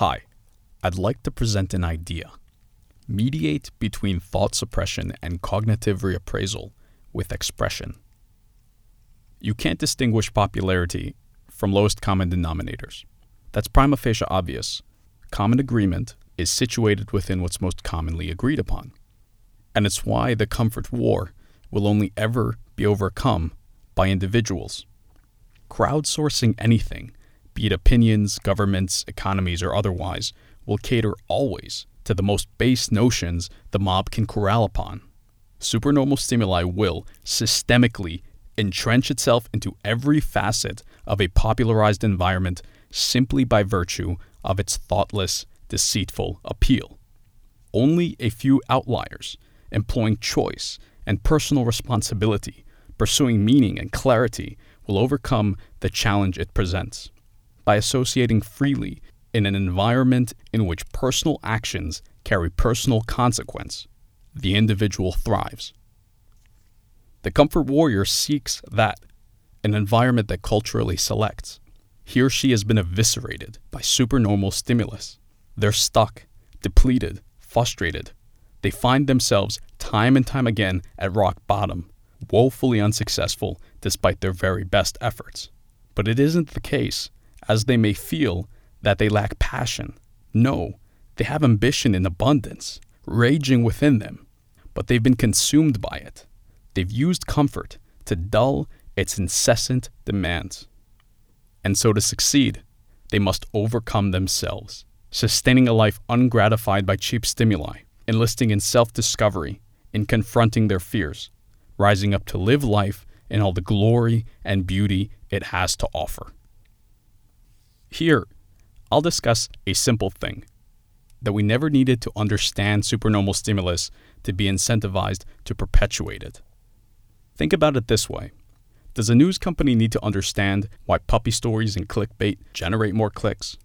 Hi, I'd like to present an idea. Mediate between thought suppression and cognitive reappraisal with expression. You can't distinguish popularity from lowest common denominators. That's prima facie obvious. Common agreement is situated within what's most commonly agreed upon. And it's why the comfort war will only ever be overcome by individuals. Crowdsourcing anything, be it opinions, governments, economies, or otherwise, will cater always to the most base notions the mob can corral upon. Supernormal stimuli will systemically entrench itself into every facet of a popularized environment simply by virtue of its thoughtless, deceitful appeal. Only a few outliers, employing choice and personal responsibility, pursuing meaning and clarity, will overcome the challenge it presents. By associating freely in an environment in which personal actions carry personal consequence, the individual thrives. The comfort warrior seeks that, an environment that culturally selects. He or she has been eviscerated by supernormal stimulus. They're stuck, depleted, frustrated. They find themselves time and time again at rock bottom, woefully unsuccessful despite their very best efforts. But it isn't the case, as they may feel, that they lack passion. No, they have ambition in abundance, raging within them, but they've been consumed by it. They've used comfort to dull its incessant demands. And so to succeed, they must overcome themselves, sustaining a life ungratified by cheap stimuli, enlisting in self discovery, in confronting their fears, rising up to live life in all the glory and beauty it has to offer. Here, I'll discuss a simple thing that we never needed to understand supernormal stimulus to be incentivized to perpetuate it. Think about it this way Does a news company need to understand why puppy stories and clickbait generate more clicks?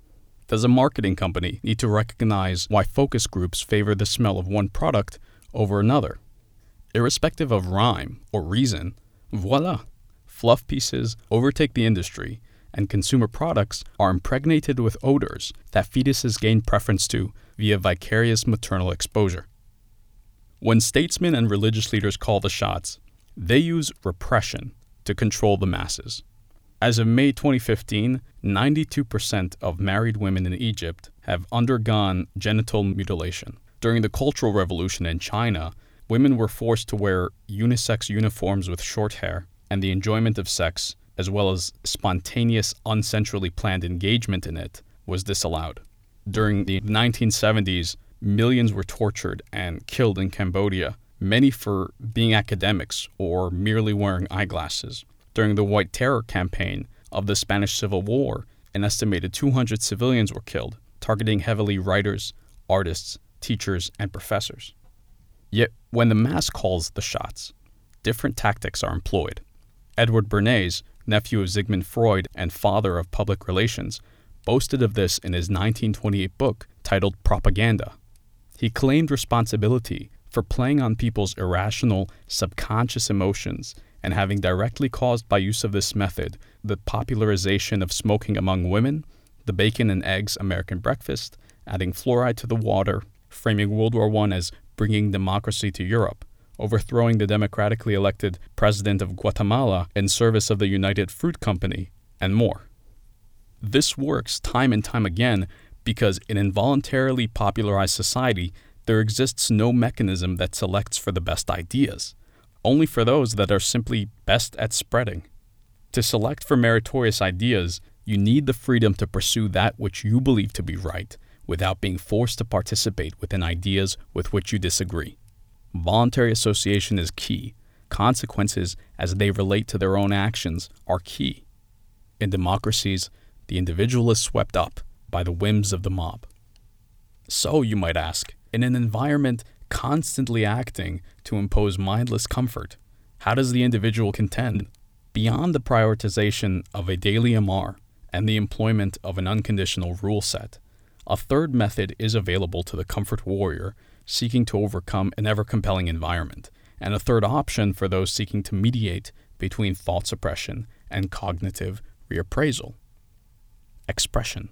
Does a marketing company need to recognize why focus groups favor the smell of one product over another? Irrespective of rhyme or reason, voila, fluff pieces overtake the industry and consumer products are impregnated with odors that fetuses gain preference to via vicarious maternal exposure. When statesmen and religious leaders call the shots, they use repression to control the masses. As of May 2015, 92% of married women in Egypt have undergone genital mutilation. During the Cultural Revolution in China, women were forced to wear unisex uniforms with short hair, and the enjoyment of sex as well as spontaneous, uncentrally planned engagement in it, was disallowed. During the 1970s, millions were tortured and killed in Cambodia, many for being academics or merely wearing eyeglasses. During the White Terror campaign of the Spanish Civil War, an estimated 200 civilians were killed, targeting heavily writers, artists, teachers, and professors. Yet, when the mass calls the shots, different tactics are employed. Edward Bernays, nephew of Sigmund Freud and father of public relations, boasted of this in his 1928 book titled Propaganda. He claimed responsibility for playing on people's irrational, subconscious emotions and having directly caused by use of this method the popularization of smoking among women, the bacon and eggs American breakfast, adding fluoride to the water, framing World War I as bringing democracy to Europe, overthrowing the democratically elected president of Guatemala in service of the United Fruit Company, and more. This works time and time again because in involuntarily popularized society, there exists no mechanism that selects for the best ideas, only for those that are simply best at spreading. To select for meritorious ideas, you need the freedom to pursue that which you believe to be right without being forced to participate within ideas with which you disagree. Voluntary association is key. Consequences as they relate to their own actions are key. In democracies, the individual is swept up by the whims of the mob. So, you might ask, in an environment constantly acting to impose mindless comfort, how does the individual contend? Beyond the prioritization of a daily MR and the employment of an unconditional rule set, a third method is available to the comfort warrior seeking to overcome an ever compelling environment, and a third option for those seeking to mediate between thought suppression and cognitive reappraisal expression.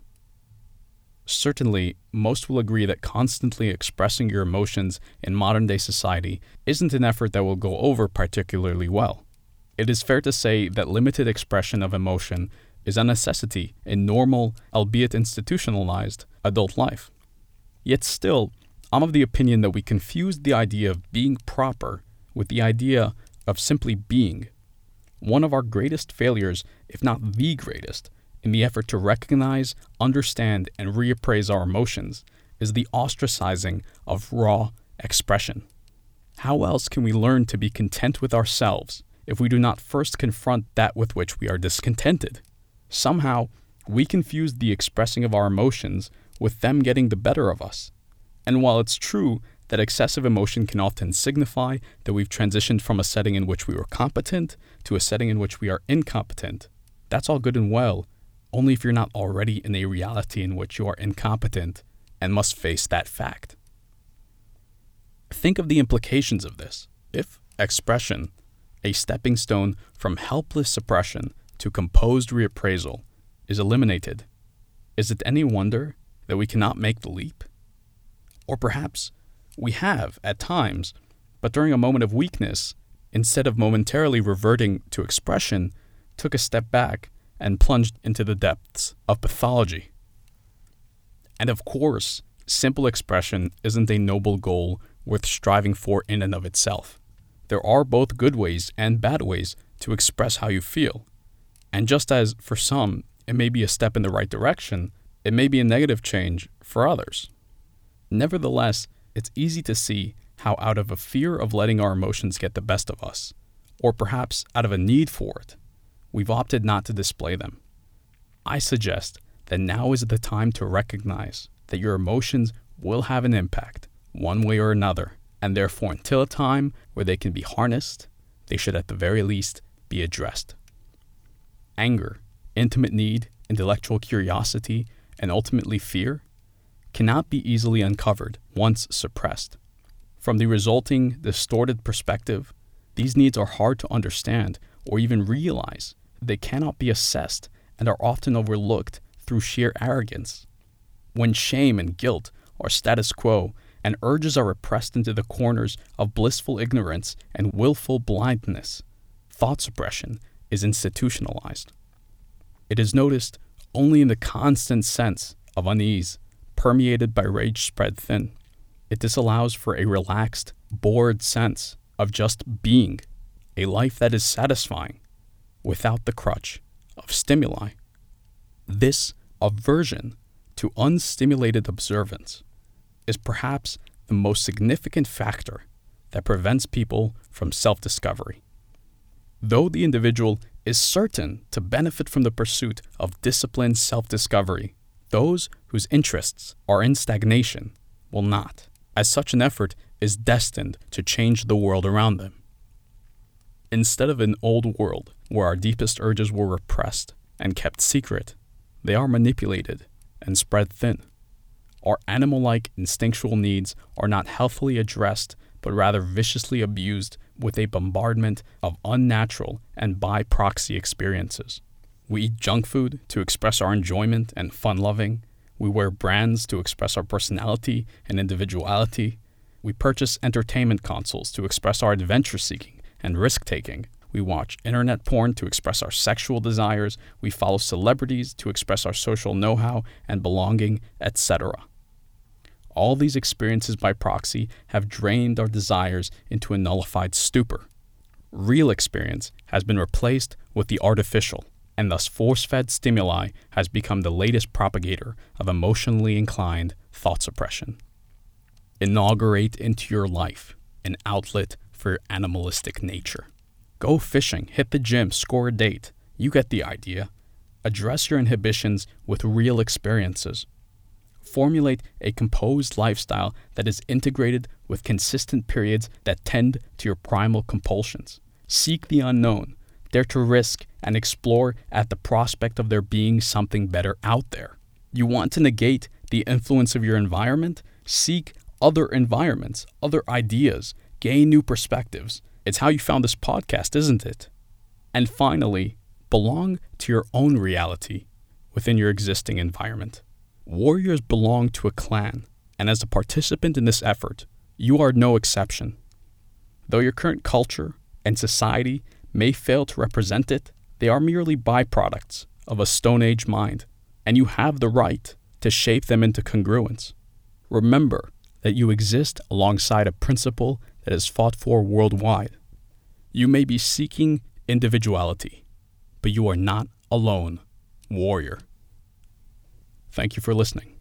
Certainly, most will agree that constantly expressing your emotions in modern day society isn't an effort that will go over particularly well. It is fair to say that limited expression of emotion is a necessity in normal, albeit institutionalized, adult life. Yet still, I'm of the opinion that we confuse the idea of being proper with the idea of simply being. One of our greatest failures, if not the greatest, in the effort to recognize, understand, and reappraise our emotions is the ostracizing of raw expression. How else can we learn to be content with ourselves if we do not first confront that with which we are discontented? Somehow, we confuse the expressing of our emotions with them getting the better of us. And while it's true that excessive emotion can often signify that we've transitioned from a setting in which we were competent to a setting in which we are incompetent, that's all good and well only if you're not already in a reality in which you are incompetent and must face that fact. Think of the implications of this. If expression, a stepping stone from helpless suppression to composed reappraisal, is eliminated, is it any wonder that we cannot make the leap? Or perhaps we have at times, but during a moment of weakness, instead of momentarily reverting to expression, took a step back and plunged into the depths of pathology. And of course, simple expression isn't a noble goal worth striving for in and of itself. There are both good ways and bad ways to express how you feel. And just as for some, it may be a step in the right direction, it may be a negative change for others. Nevertheless, it's easy to see how, out of a fear of letting our emotions get the best of us, or perhaps out of a need for it, we've opted not to display them. I suggest that now is the time to recognize that your emotions will have an impact, one way or another, and therefore, until a time where they can be harnessed, they should at the very least be addressed. Anger, intimate need, intellectual curiosity, and ultimately fear cannot be easily uncovered once suppressed. From the resulting distorted perspective, these needs are hard to understand or even realize they cannot be assessed and are often overlooked through sheer arrogance. When shame and guilt are status quo and urges are repressed into the corners of blissful ignorance and willful blindness, thought suppression is institutionalized. It is noticed only in the constant sense of unease permeated by rage spread thin. It disallows for a relaxed, bored sense of just being, a life that is satisfying, without the crutch of stimuli. This aversion to unstimulated observance is perhaps the most significant factor that prevents people from self discovery. Though the individual is certain to benefit from the pursuit of disciplined self discovery, those whose interests are in stagnation will not, as such an effort is destined to change the world around them. Instead of an old world where our deepest urges were repressed and kept secret, they are manipulated and spread thin. Our animal like instinctual needs are not healthily addressed, but rather viciously abused with a bombardment of unnatural and by proxy experiences. We eat junk food to express our enjoyment and fun loving. We wear brands to express our personality and individuality. We purchase entertainment consoles to express our adventure seeking and risk taking. We watch internet porn to express our sexual desires. We follow celebrities to express our social know how and belonging, etc. All these experiences by proxy have drained our desires into a nullified stupor. Real experience has been replaced with the artificial, and thus force fed stimuli has become the latest propagator of emotionally inclined thought suppression. Inaugurate into your life an outlet for animalistic nature. Go fishing, hit the gym, score a date. You get the idea. Address your inhibitions with real experiences. Formulate a composed lifestyle that is integrated with consistent periods that tend to your primal compulsions. Seek the unknown. Dare to risk and explore at the prospect of there being something better out there. You want to negate the influence of your environment? Seek other environments, other ideas, gain new perspectives. It's how you found this podcast, isn't it? And finally, belong to your own reality within your existing environment. Warriors belong to a clan, and as a participant in this effort, you are no exception. Though your current culture and society may fail to represent it, they are merely byproducts of a Stone Age mind, and you have the right to shape them into congruence. Remember that you exist alongside a principle that is fought for worldwide. You may be seeking individuality, but you are not alone, warrior. Thank you for listening.